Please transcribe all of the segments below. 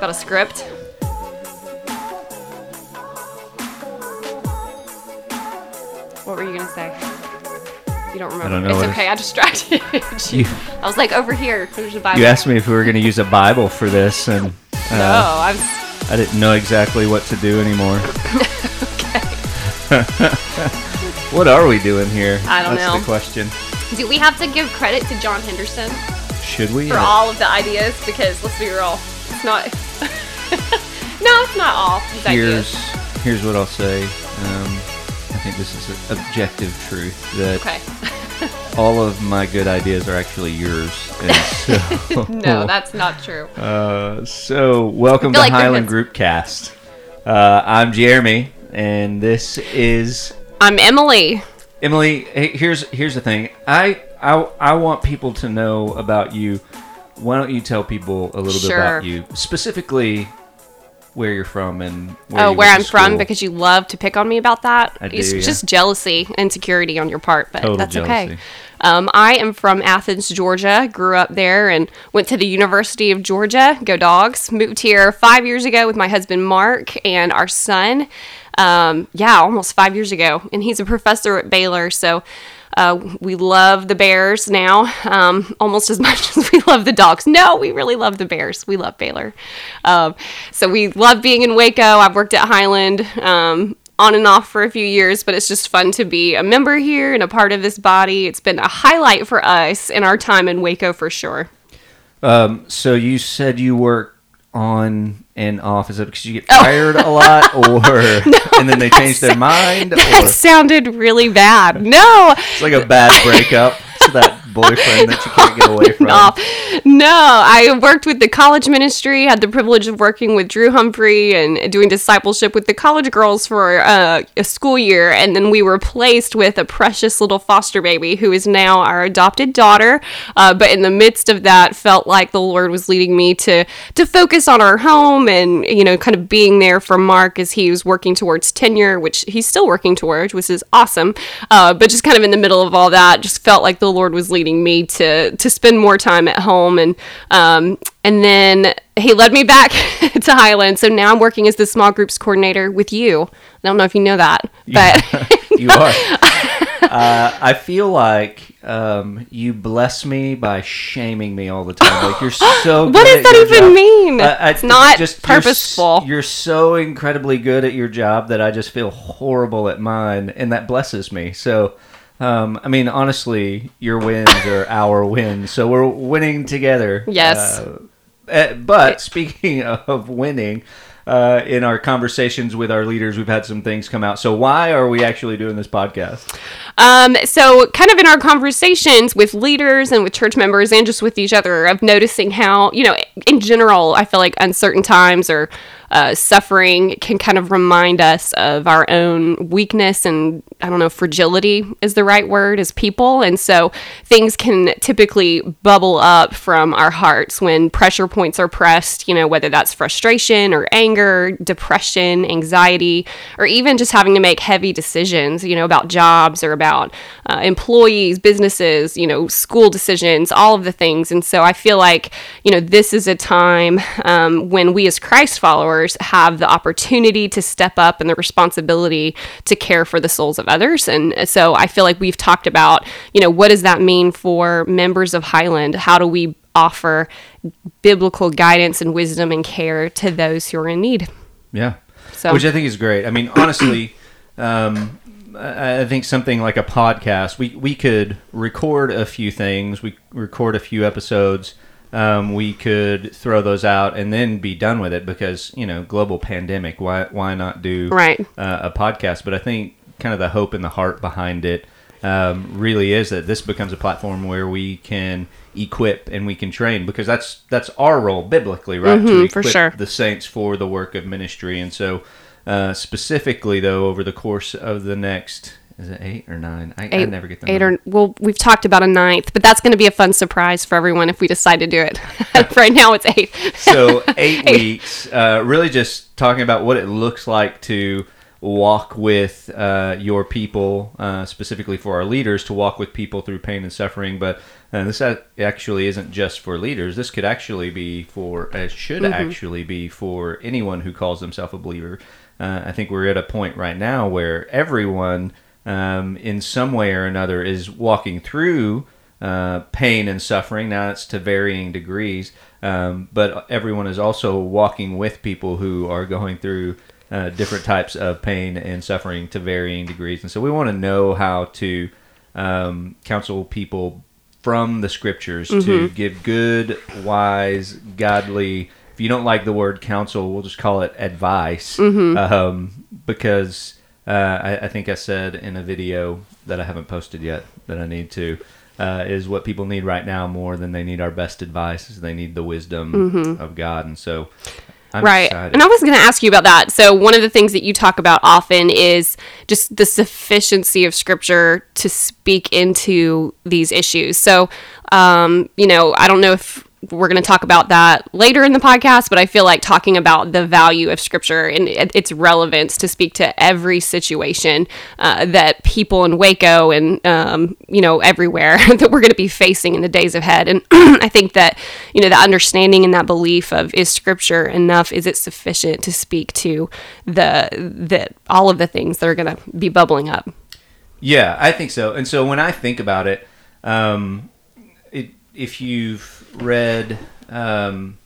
Got a script? What were you gonna say? You don't remember? don't know It's okay. I distracted you. You- I was like over here. There's a Bible. You asked me if we were going to use a Bible for this, and uh, No, I was. I didn't know exactly what to do anymore. what are we doing here? I don't That's know. the question. Do we have to give credit to John Henderson Should we? for all of the ideas? Because let's be real, it's not. no, it's not all his here's ideas. here's what I'll say. Um, I think this is an objective truth that Okay. all of my good ideas are actually yours. And so, No, that's not true. Uh, so welcome to like Highland Group Cast. Uh, I'm Jeremy, and this is I'm Emily. Emily. Hey, here's here's the thing. I I I want people to know about you. Why don't you tell people a little bit about you, specifically where you're from and where oh, where I'm from because you love to pick on me about that. I do, it's yeah. just jealousy, insecurity on your part, but Total that's okay. Um, I am from Athens, Georgia. Grew up there and went to the University of Georgia. Go Dogs! Moved here five years ago with my husband Mark and our son. Um, yeah, almost five years ago, and he's a professor at Baylor. So. Uh, we love the Bears now, um, almost as much as we love the Dogs. No, we really love the Bears. We love Baylor. Um, so we love being in Waco. I've worked at Highland um, on and off for a few years, but it's just fun to be a member here and a part of this body. It's been a highlight for us in our time in Waco for sure. Um, so you said you work on and off. Is it because you get Oh. fired a lot, or and then they change their mind, or That sounded really bad. No, it's like a bad breakup to that boyfriend that you can't get away from? off. No, I worked with the college ministry, had the privilege of working with Drew Humphrey and doing discipleship with the college girls for uh, a school year. And then we were placed with a precious little foster baby who is now our adopted daughter. Uh, but in the midst of that, felt like the Lord was leading me to, to focus on our home and, you know, kind of being there for Mark as he was working towards tenure, which he's still working towards, which is awesome. Uh, but just kind of in the middle of all that, just felt like the Lord was leading me to to spend more time at home and um, and then he led me back to Highland. So now I'm working as the small groups coordinator with you. I don't know if you know that, but you are. Uh, I feel like um, you bless me by shaming me all the time. Like you're so. What does at that even job. mean? I- I- It's not you're purposeful. You're, so incredibly good at your job that I just feel horrible at mine, and that blesses me. So. Um, I mean, honestly, your wins are our wins, so we're winning together. Yes. Uh, uh, but speaking of winning, uh, in our conversations with our leaders, we've had some things come out. So why are we actually doing this podcast? Um, so kind of in our conversations with leaders and with church members and just with each other of noticing how, you know, in general, I feel like uncertain times or uh, suffering can kind of remind us of our own weakness and I don't know, fragility is the right word as people. And so things can typically bubble up from our hearts when pressure points are pressed, you know, whether that's frustration or anger, depression, anxiety, or even just having to make heavy decisions, you know, about jobs or about uh, employees, businesses, you know, school decisions, all of the things. And so I feel like, you know, this is a time um, when we as Christ followers have the opportunity to step up and the responsibility to care for the souls of others. And so I feel like we've talked about, you know, what does that mean for members of Highland? How do we offer biblical guidance and wisdom and care to those who are in need? Yeah. So- Which I think is great. I mean, honestly, um, I think something like a podcast, we, we could record a few things, we record a few episodes, um, we could throw those out and then be done with it because, you know, global pandemic, why, why not do Right. uh, a podcast? But I think kind of the hope and the heart behind it um, really is that this becomes a platform where we can equip and we can train because that's that's our role biblically right to Mhm, for equip sure. the saints for the work of ministry and so uh, specifically though over the course of the next Is it eight or nine? I, I never get the eight number. or well, we've talked about a ninth, but that's going to be a fun surprise for everyone if we decide to do it. right now, it's eight. so eight weeks uh, really just talking about what it looks like to walk with uh, your people uh, specifically for our leaders to walk with people through pain and suffering but uh, this actually isn't just for leaders this could actually be for uh, should actually be for anyone who calls themselves a believer uh, i think we're at a point right now where everyone um, in some way or another is walking through uh, pain and suffering. Now it's to varying degrees, um, but everyone is also walking with people who are going through uh, different types of pain and suffering to varying degrees. And so we want to know how to um, counsel people from the scriptures to give good, wise, godly. If you don't like the word counsel, we'll just call it advice, um, because uh, I, I think I said in a video that I haven't posted yet that I need to. Uh, is what people need right now more than they need our best advice. Is they need the wisdom of God, and so I'm right. excited. And I was going to ask you about that. So, one of the things that you talk about often is just the sufficiency of scripture to speak into these issues. So, um, you know, I don't know if we're going to talk about that later in the podcast, but I feel like talking about the value of scripture and its relevance to speak to every situation uh, that people in Waco and, um, you know, everywhere that we're going to be facing in the days ahead. And I think that, you know, the understanding and that belief of is scripture enough? Is it sufficient to speak to the, the, all of the things that are going to be bubbling up? Yeah, I think so. And so when I think about it, um, it if you've read, um,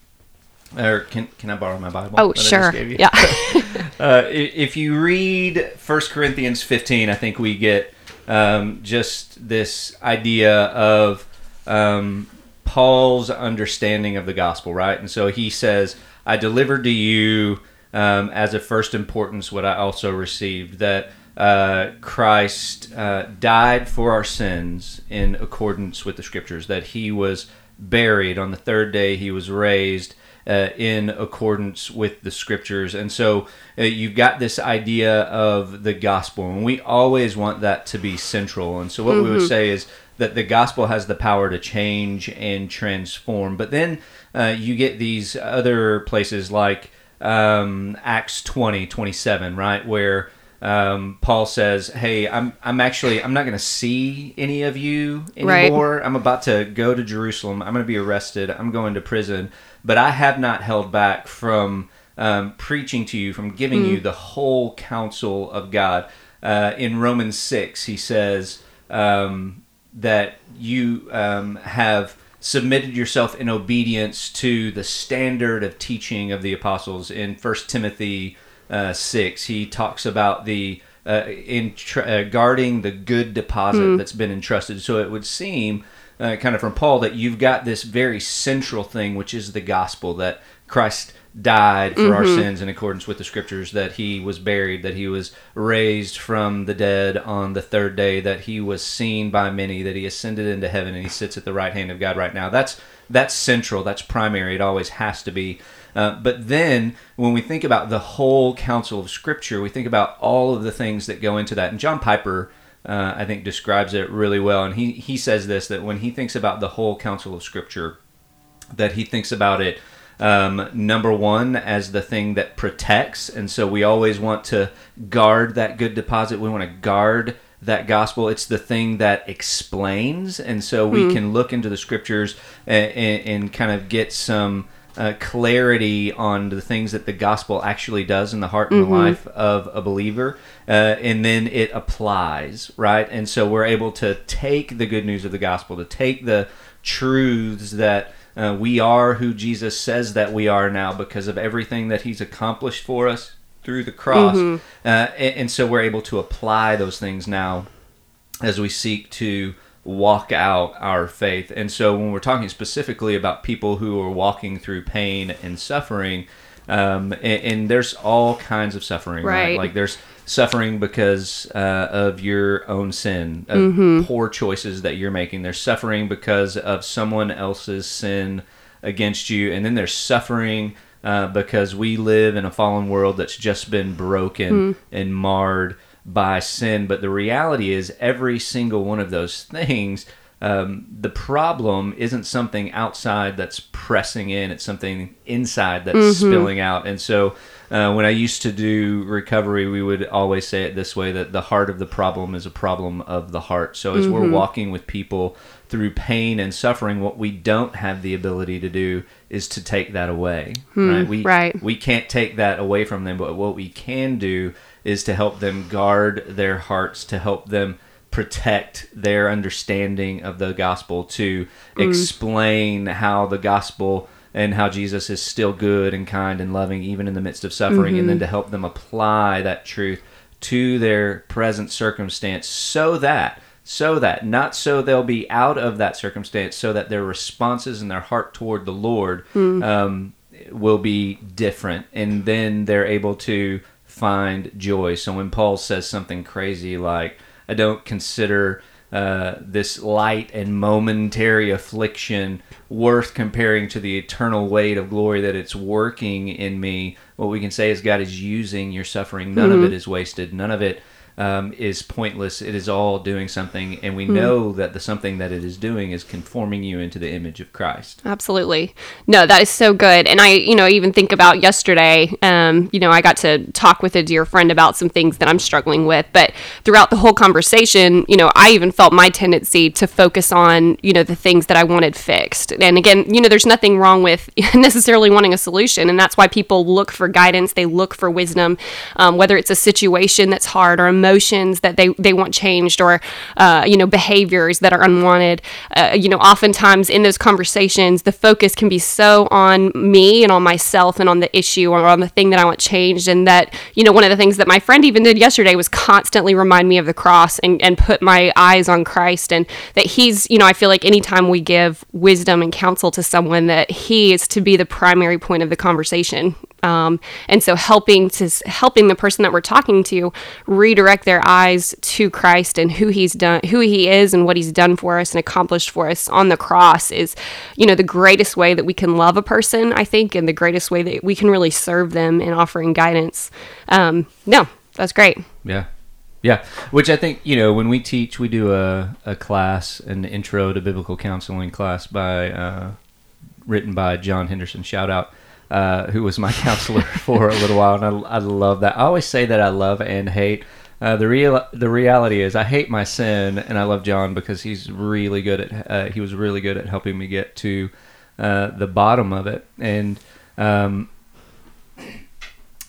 or can can I borrow my Bible? Oh, that I just sure. gave you? Yeah. Uh, if you read 1 Corinthians 15, I think we get um, just this idea of um, Paul's understanding of the gospel, right? And so he says, I delivered to you um, as of first importance what I also received that uh, Christ uh, died for our sins in accordance with the scriptures, that he was buried on the third day, he was raised uh, in accordance with the scriptures. And so uh, you've got this idea of the gospel, and we always want that to be central. And so what we would say is that the gospel has the power to change and transform. But then uh, you get these other places like um, Acts 20, 27, right? Where um, Paul says, "Hey, I'm I'm actually I'm not going to see any of you Right. anymore. I'm about to go to Jerusalem. I'm going to be arrested. I'm going to prison, but I have not held back from um, preaching to you, from giving you the whole counsel of God." Uh, in Romans six, he says um, that you um, have submitted yourself in obedience to the standard of teaching of the apostles. In First Timothy uh, six, he talks about the uh, in tr- uh, guarding the good deposit that's been entrusted. So it would seem, uh, kind of from Paul, that you've got this very central thing, which is the gospel that Christ died for our sins in accordance with the scriptures, that he was buried, that he was raised from the dead on the third day, that he was seen by many, that he ascended into heaven and he sits at the right hand of God right now. That's that's central. That's primary. It always has to be. Uh, but then when we think about the whole counsel of Scripture, we think about all of the things that go into that. And John Piper, uh, I think, describes it really well. And he, he says this that when he thinks about the whole counsel of Scripture, that he thinks about it um, number one as the thing that protects. And so we always want to guard that good deposit. We want to guard that gospel. It's the thing that explains. And so we can look into the scriptures and, and, and kind of get some uh, clarity on the things that the gospel actually does in the heart and the life of a believer uh, and then it applies right? And so we're able to take the good news of the gospel to take the truths that uh, we are who Jesus says that we are now because of everything that He's accomplished for us through the cross. Uh, and, and so we're able to apply those things now as we seek to walk out our faith. And so when we're talking specifically about people who are walking through pain and suffering, um, and, and there's all kinds of suffering, right? Right. Like there's suffering because uh, of your own sin, of poor choices that you're making. There's suffering because of someone else's sin against you, and then there's suffering uh, because we live in a fallen world that's just been broken and marred by sin. But the reality is, every single one of those things, um, the problem isn't something outside that's pressing in, it's something inside that's spilling out. And so, uh, when I used to do recovery, we would always say it this way that the heart of the problem is a problem of the heart. So, as we're walking with people through pain and suffering, what we don't have the ability to do is to take that away. right? We, right. we can't take that away from them, but what we can do is to help them guard their hearts, to help them protect their understanding of the gospel, to mm. explain how the gospel and how Jesus is still good and kind and loving even in the midst of suffering, and then mm-hmm. to help them apply that truth to their present circumstance so that so that not so they'll be out of that circumstance so that their responses and their heart toward the lord mm. um, will be different. And then they're able to find joy. So when paul says something crazy like i don't consider uh, this light and momentary affliction worth comparing to the eternal weight of glory that it's working in me what we can say is god is using your suffering. None of it is wasted. None of it um, is pointless. It is all doing something, and we know that the something that it is doing is conforming you into the image of Christ. Absolutely. No, that is so good. And I, you know, even think about yesterday, um, you know, I got to talk with a dear friend about some things that I'm struggling with. But throughout the whole conversation, you know, I even felt my tendency to focus on, you know, the things that I wanted fixed. And again, you know, there's nothing wrong with necessarily wanting a solution. And that's why people look for guidance, they look for wisdom, um, whether it's a situation that's hard or emotions that they, they want changed or, uh, you know, behaviors that are unwanted. Uh, you know, oftentimes in those conversations, the focus can be so on me and on myself and on the issue or on the thing that I want changed. And that, you know, one of the things that my friend even did yesterday was constantly remind me of the cross and, and put my eyes on Christ and that he's, you know, I feel like anytime we give wisdom and counsel to someone, that he is to be the primary point of the conversation. Um, and so helping to helping the person that we're talking to redirect their eyes to Christ and who he's done who he is and what he's done for us and accomplished for us on the cross is you know the greatest way that we can love a person I think and the greatest way that we can really serve them in offering guidance um, no that's great Yeah. Yeah. Which I think, you know, when we teach, we do a, a class, an intro to biblical counseling class by, uh, written by John Henderson, shout out, uh, who was my counselor for a little while. And I, I love that. I always say that I love and hate. Uh, the real the reality is I hate my sin and I love John because he's really good at uh, he was really good at helping me get to uh, the bottom of it and um,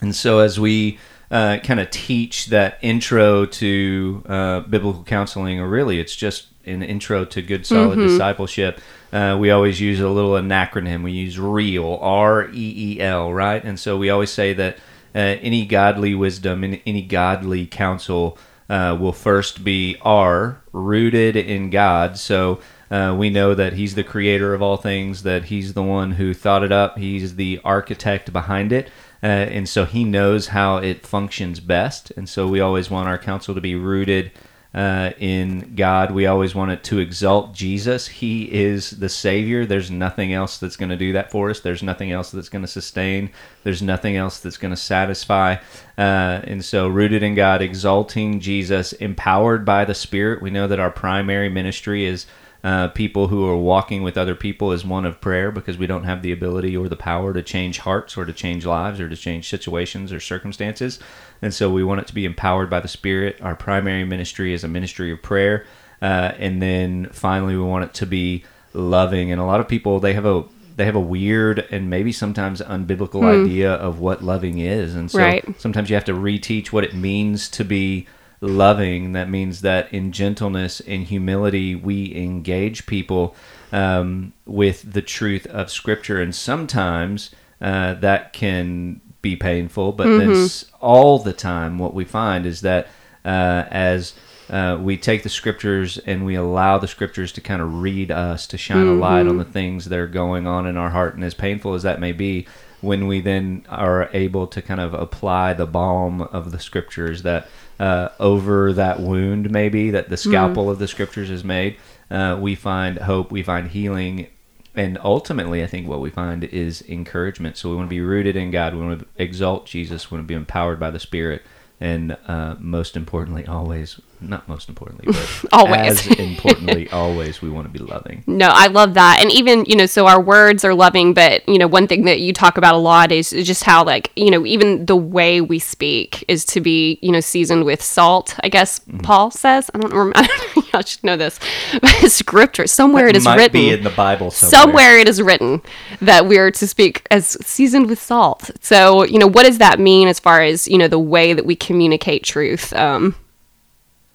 and so as we uh, kind of teach that intro to uh, biblical counseling, or really it's just an intro to good solid discipleship, uh, we always use a little acronym. We use REEL, R E E L, right? And so we always say that uh, any godly wisdom any godly counsel uh, will first be R, rooted in God. So uh, we know that He's the creator of all things, that He's the one who thought it up, He's the architect behind it. Uh, and so he knows how it functions best. And so we always want our counsel to be rooted uh, in God. We always want it to exalt Jesus. He is the Savior. There's nothing else that's going to do that for us. There's nothing else that's going to sustain. There's nothing else that's going to satisfy. Uh, and so, rooted in God, exalting Jesus, empowered by the Spirit. We know that our primary ministry is uh, people who are walking with other people is one of prayer because we don't have the ability or the power to change hearts or to change lives or to change situations or circumstances. And so we want it to be empowered by the Spirit. Our primary ministry is a ministry of prayer. Uh, and then finally, we want it to be loving. And a lot of people, they have a they have a weird and maybe sometimes unbiblical idea of what loving is. And so Right. sometimes you have to reteach what it means to be loving. That means that in gentleness in humility, we engage people um, with the truth of Scripture. And sometimes uh, that can be painful, but then all the time, what we find is that uh, as uh, we take the scriptures and we allow the scriptures to kind of read us, to shine a light on the things that are going on in our heart. And as painful as that may be, when we then are able to kind of apply the balm of the scriptures that uh, over that wound, maybe that the scalpel of the scriptures is made, uh, we find hope, we find healing, and ultimately, I think what we find is encouragement. So we want to be rooted in God. We want to exalt Jesus. We want to be empowered by the Spirit and uh, most importantly, always not most importantly, but Always. as importantly, always we want to be loving. No, I love that. And even, you know, so our words are loving, but, you know, one thing that you talk about a lot is just how, like, you know, even the way we speak is to be, you know, seasoned with salt, I guess Mm-hmm. Paul says. I don't remember. I should know this. Scripture, somewhere it is might written. be in the Bible somewhere. somewhere it is written that we're to speak as seasoned with salt. So, you know, what does that mean as far as, you know, the way that we communicate truth um,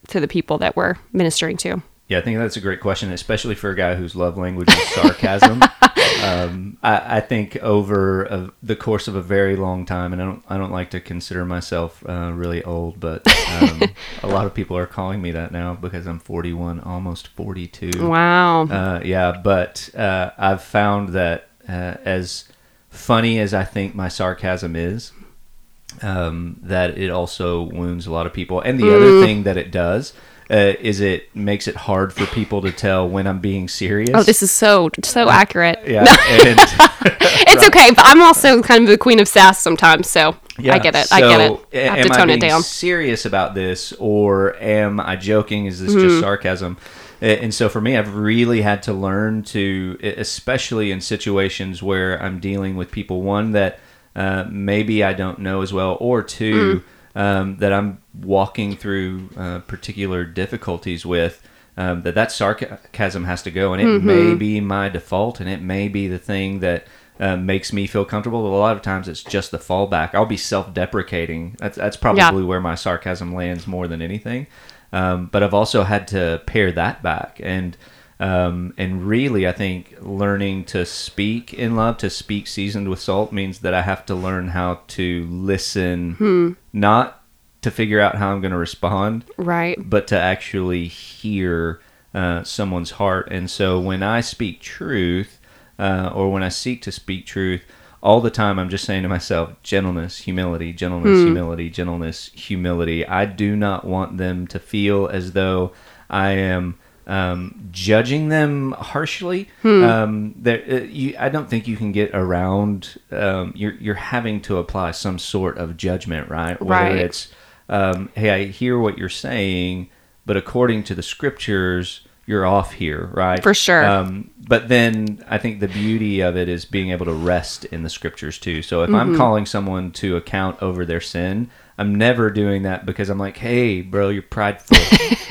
to the people that we're ministering to? Yeah, I think that's a great question, especially for a guy whose love language is sarcasm. um, I, I think over a, the course of a very long time, and I don't, I don't like to consider myself uh, really old, but um, a lot of people are calling me that now because I'm 41, almost 42. Wow. Uh, yeah, but uh, I've found that uh, as funny as I think my sarcasm is, um, that it also wounds a lot of people. And the Mm. other thing that it does uh, is it makes it hard for people to tell when I'm being serious. oh, this is so, so accurate. yeah, and, It's okay, but I'm also kind of the queen of sass sometimes, so yeah. I get it. I get it. I have to tone it down. serious about this, or am I joking? Is this Mm-hmm. just sarcasm? And so for me, I've really had to learn to, especially in situations where I'm dealing with people, one that uh, maybe I don't know as well, or two Mm. um, that I'm walking through uh, particular difficulties with. Um, that that sarcasm has to go, and it Mm-hmm. may be my default, and it may be the thing that uh, makes me feel comfortable. A lot of times, it's just the fallback. I'll be self-deprecating. That's that's probably where my sarcasm lands more than anything. Um, but I've also had to pare that back, and um, and really, I think learning to speak in love, to speak seasoned with salt, means that I have to learn how to listen, not to figure out how I'm going to respond, Right. but to actually hear uh, someone's heart. And so when I speak truth, uh, or when I seek to speak truth, all the time I'm just saying to myself, gentleness, humility, gentleness, humility, gentleness, humility. I do not want them to feel as though I am um, judging them harshly. Um, there, uh, you, I don't think you can get around. Um, you're you're having to apply some sort of judgment, right? Whether Right. it's um, hey, I hear what you're saying, but according to the scriptures, you're off here, right? For sure. Um, but then I think the beauty of it is being able to rest in the scriptures too. So if Mm-hmm. I'm calling someone to account over their sin, I'm never doing that because I'm like, hey, bro, you're prideful.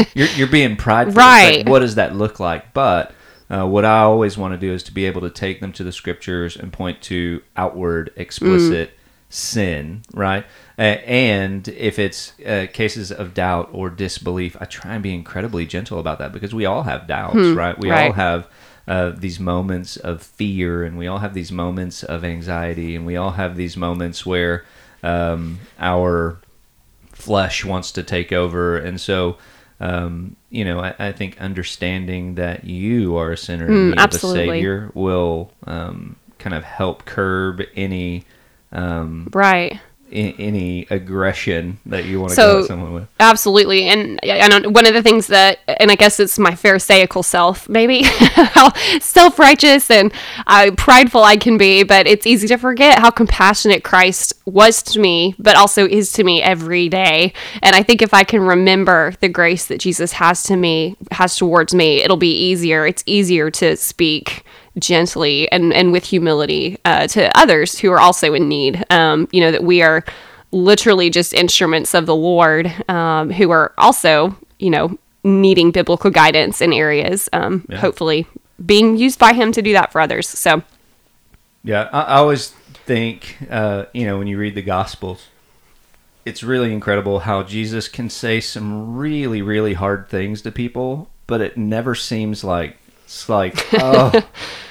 you're, you're being prideful. It's like, Right. what does that look like? But uh, what I always want to do is to be able to take them to the scriptures and point to outward, explicit Mm. sin, right? Uh, and if it's uh, cases of doubt or disbelief, I try and be incredibly gentle about that because we all have doubts, right? We all have uh, these moments of fear and we all have these moments of anxiety and we all have these moments where um, our flesh wants to take over. And so, um, you know, I, I think understanding that you are a sinner in Mm, need a savior will um, kind of help curb any um, Right. I- any aggression that you want to So- go at someone with. Absolutely. And I don't, one of the things that, and I guess it's my pharisaical self, maybe, how self righteous and uh, prideful I can be, but it's easy to forget how compassionate Christ was to me, but also is to me every day. And I think if I can remember the grace that Jesus has to me, has towards me, it'll be easier. It's easier to speak gently and, and with humility uh, to others who are also in need. Um, you know, that we are literally just instruments of the Lord um, who are also, you know, needing biblical guidance in areas, um, Yeah. hopefully being used by Him to do that for others. So, Yeah, I, I always think, uh, you know, when you read the Gospels, it's really incredible how Jesus can say some really, really hard things to people, but it never seems like it's like, oh,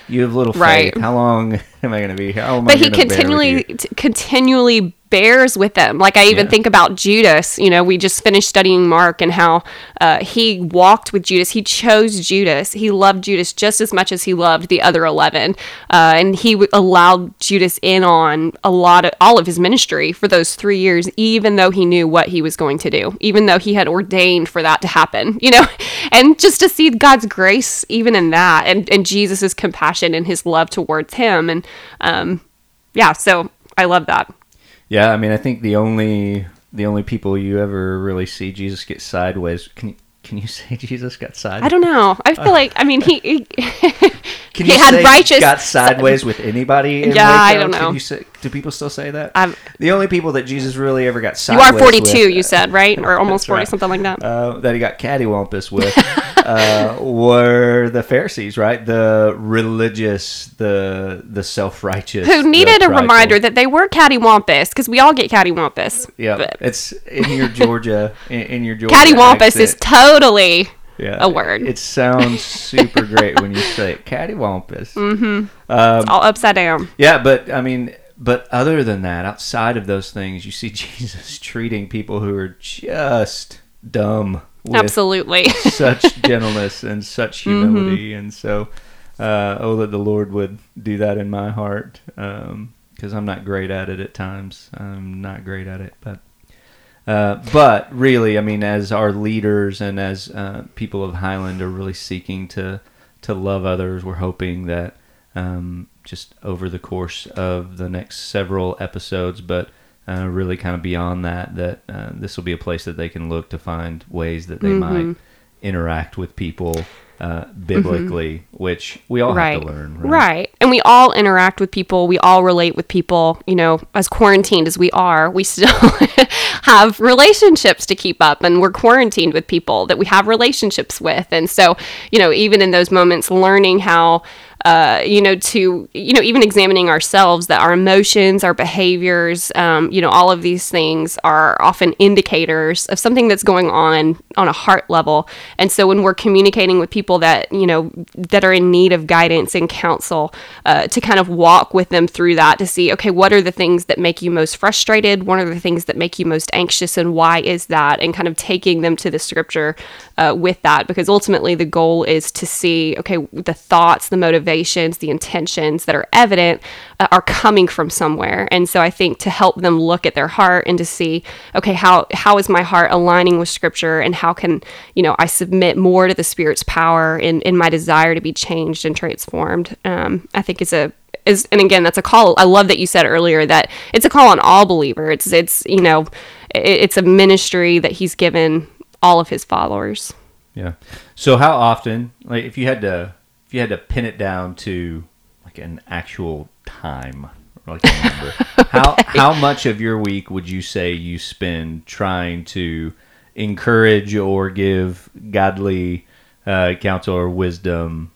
you have little faith. Right. How long am I going to be here? How am I but He continually, continually bears with them. Like I even Yeah. think about Judas. You know, we just finished studying Mark and how uh, he walked with Judas. He chose Judas. He loved Judas just as much as he loved the other eleven, uh, and he w- allowed Judas in on a lot of all of his ministry for those three years, even though he knew what he was going to do, even though he had ordained for that to happen. You know, and just to see God's grace even in that, and and Jesus's compassion and His love towards him, and um, yeah, so I love that. Yeah, I mean, I think the only the only people you ever really see Jesus get sideways. Can you can you say Jesus got sideways? I don't know. I feel like I mean he he, Can he had say righteous got sideways with anybody? In Yeah, I don't know. you say, do people still say that? I'm- the only people that Jesus really ever got sideways. You are 42, you said, right? Or almost 40, right. something like that. uh, that he got cattywampus with uh, were the Pharisees, right? The religious, the the self righteous, Who needed a reminder that they were cattywampus because we all get cattywampus. Yeah, But it's in your Georgia, in, in your Georgia. cattywampus is totally yeah, a word. It sounds super great when you say it. Cattywampus. Mm-hmm. Um, all upside down. Yeah, but I mean, but other than that, outside of those things, you see Jesus treating people who are just dumb Absolutely. such gentleness and such Mm-hmm. humility, and so uh, oh, that the Lord would do that in my heart, because I'm not great at it at times. I'm not great at it, but. Uh, but really, I mean, as our leaders and as uh, people of Highland are really seeking to to love others, we're hoping that um, just over the course of the next several episodes, but uh, really kind of beyond that, that uh, this will be a place that they can look to find ways that they Mm-hmm. might interact with people uh, biblically, which we all right. have to learn. Right. right. And we all interact with people. We all relate with people. You know, as quarantined as we are, we still have relationships to keep up. And we're quarantined with people that we have relationships with. And so, you know, even in those moments, learning how. Uh, you know, to you know, even examining ourselves, that our emotions, our behaviors, um, you know, all of these things are often indicators of something that's going on on a heart level. And so, when we're communicating with people that you know that are in need of guidance and counsel, uh, to kind of walk with them through that to see, okay, what are the things that make you most frustrated? What are the things that make you most anxious, and why is that? And kind of taking them to the scripture uh, with that, because ultimately the goal is to see, okay, the thoughts, the motivations, the intentions that are evident uh, are coming from somewhere. And so I think to help them look at their heart and to see, okay, how how is my heart aligning with scripture and how can, you know, I submit more to the spirit's power in, in my desire to be changed and transformed. Um, I think is a is and again that's a call i love that you said earlier that it's a call on all believers it's it's you know it's a ministry that he's given all of his followers Yeah. So how often, like, if you had to, if you had to pin it down to like an actual time, or like number, how how much of your week would you say you spend trying to encourage or give godly uh, counsel or wisdom?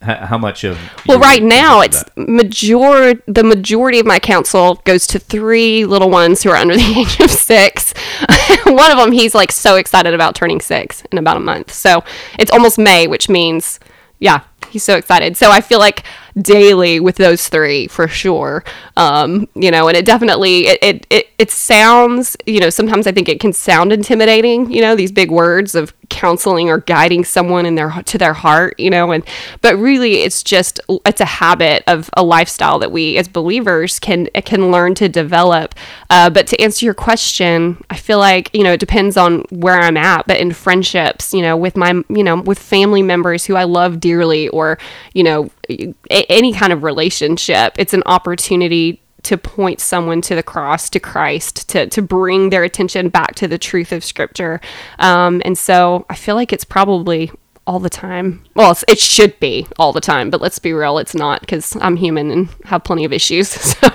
How, much of well right now it's major the majority of my counsel goes to three little ones who are under the age of six. One of them he's like so excited about turning six in about a month. So it's almost may which means yeah he's so excited. So i feel like daily with those three for sure. Um, you know and it definitely it, it it it sounds you know sometimes i think it can sound intimidating you know these big words of counseling or guiding someone in their to their heart you know and but really it's just it's a habit of a lifestyle that we as believers can can learn to develop. Uh, but to answer your question i feel like you know it depends on where i'm at but in friendships you know with my you know with family members who i love dearly or you know a- any kind of relationship it's an opportunity to point someone to the cross to christ to, to bring their attention back to the truth of scripture. Um, and so i feel like it's probably all the time. Well it's, it should be all the time but let's be real it's not because i'm human and have plenty of issues so.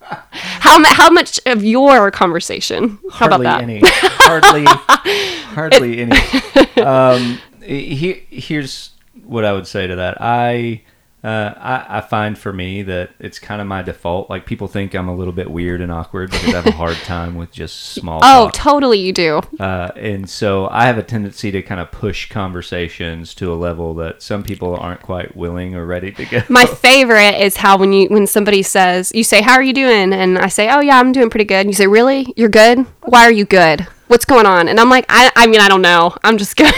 How, how much of your conversation? How about hardly that? any. Hardly hardly any. Um he, here's what i would say to that. I uh, I, I find for me that it's kind of my default. Like people think I'm a little bit weird and awkward because I have a hard time with just small oh talk. totally you do. Uh, and so I have a tendency to kind of push conversations to a level that some people aren't quite willing or ready to go. My favorite is how when you when somebody says you say how are you doing? And I say oh yeah I'm doing pretty good. And you say really? You're good? Why are you good? What's going on? And I'm like I I mean I don't know. I'm just good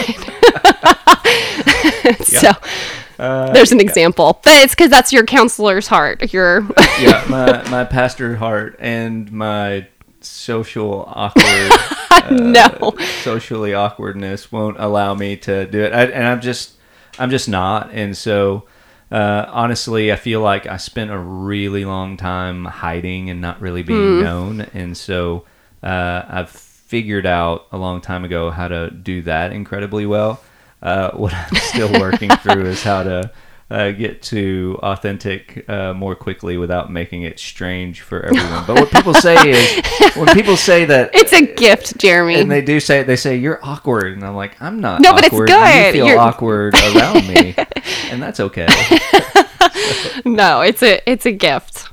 so Uh, there's an example but it's because that's your counselor's heart your yeah, my my pastor heart and my social awkward no. socially awkwardness won't allow me to do it. I, and i'm just i'm just not. And so uh, honestly i feel like i spent a really long time hiding and not really being known. And so uh, I've figured out a long time ago how to do that incredibly well. Uh, what I'm still working through is how to uh, get to authentic uh, more quickly without making it strange for everyone. But what people say is when people say that It's a gift, Jeremy. and they do say they say you're awkward, and I'm like I'm not. No, but it's awkward. good. You feel You're- awkward around me, and that's okay. no, it's a it's a gift.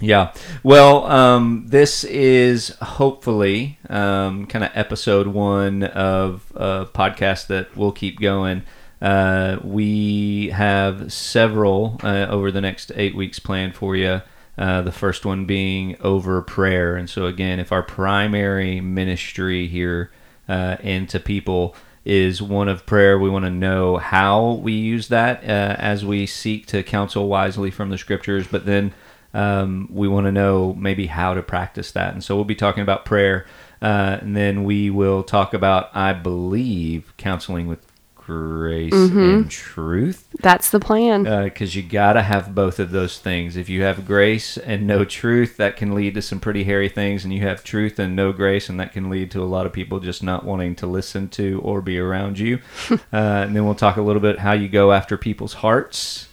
Yeah. Well, um, this is hopefully um, kind of episode one of a podcast that will keep going. Uh, we have several uh, over the next eight weeks planned for you. Uh, the first one being over prayer. And so, again, if our primary ministry here uh, into people is one of prayer, we want to know how we use that uh, as we seek to counsel wisely from the scriptures. But then um, we want to know maybe how to practice that. And so we'll be talking about prayer. Uh, and then we will talk about, I believe, counseling with grace and truth. That's the plan. Because you got to have both of those things. If you have grace and no truth, that can lead to some pretty hairy things. And you have truth and no grace, and that can lead to a lot of people just not wanting to listen to or be around you. uh, and then we'll talk a little bit how you go after people's hearts,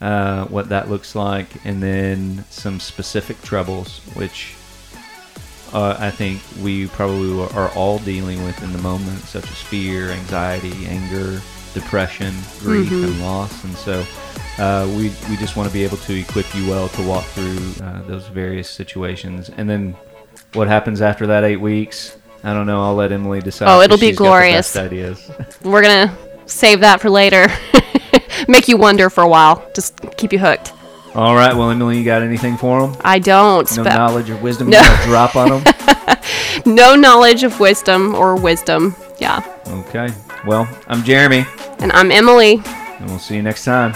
uh, what that looks like, and then some specific troubles, which uh, I think we probably are all dealing with in the moment, such as fear, anxiety, anger, depression, grief, and loss. And so uh, we, we just want to be able to equip you well to walk through uh, those various situations. And then what happens after that eight weeks? I don't know. I'll let Emily decide. Oh, it'll be she's got the glorious. ideas. We're gonna save that for later. Make you wonder for a while. Just keep you hooked. All right. Well, Emily, you got anything for them? I don't. No knowledge or wisdom No. you drop on them? no knowledge of wisdom or wisdom. Yeah. Okay. Well, I'm Jeremy, And I'm Emily. and we'll see you next time.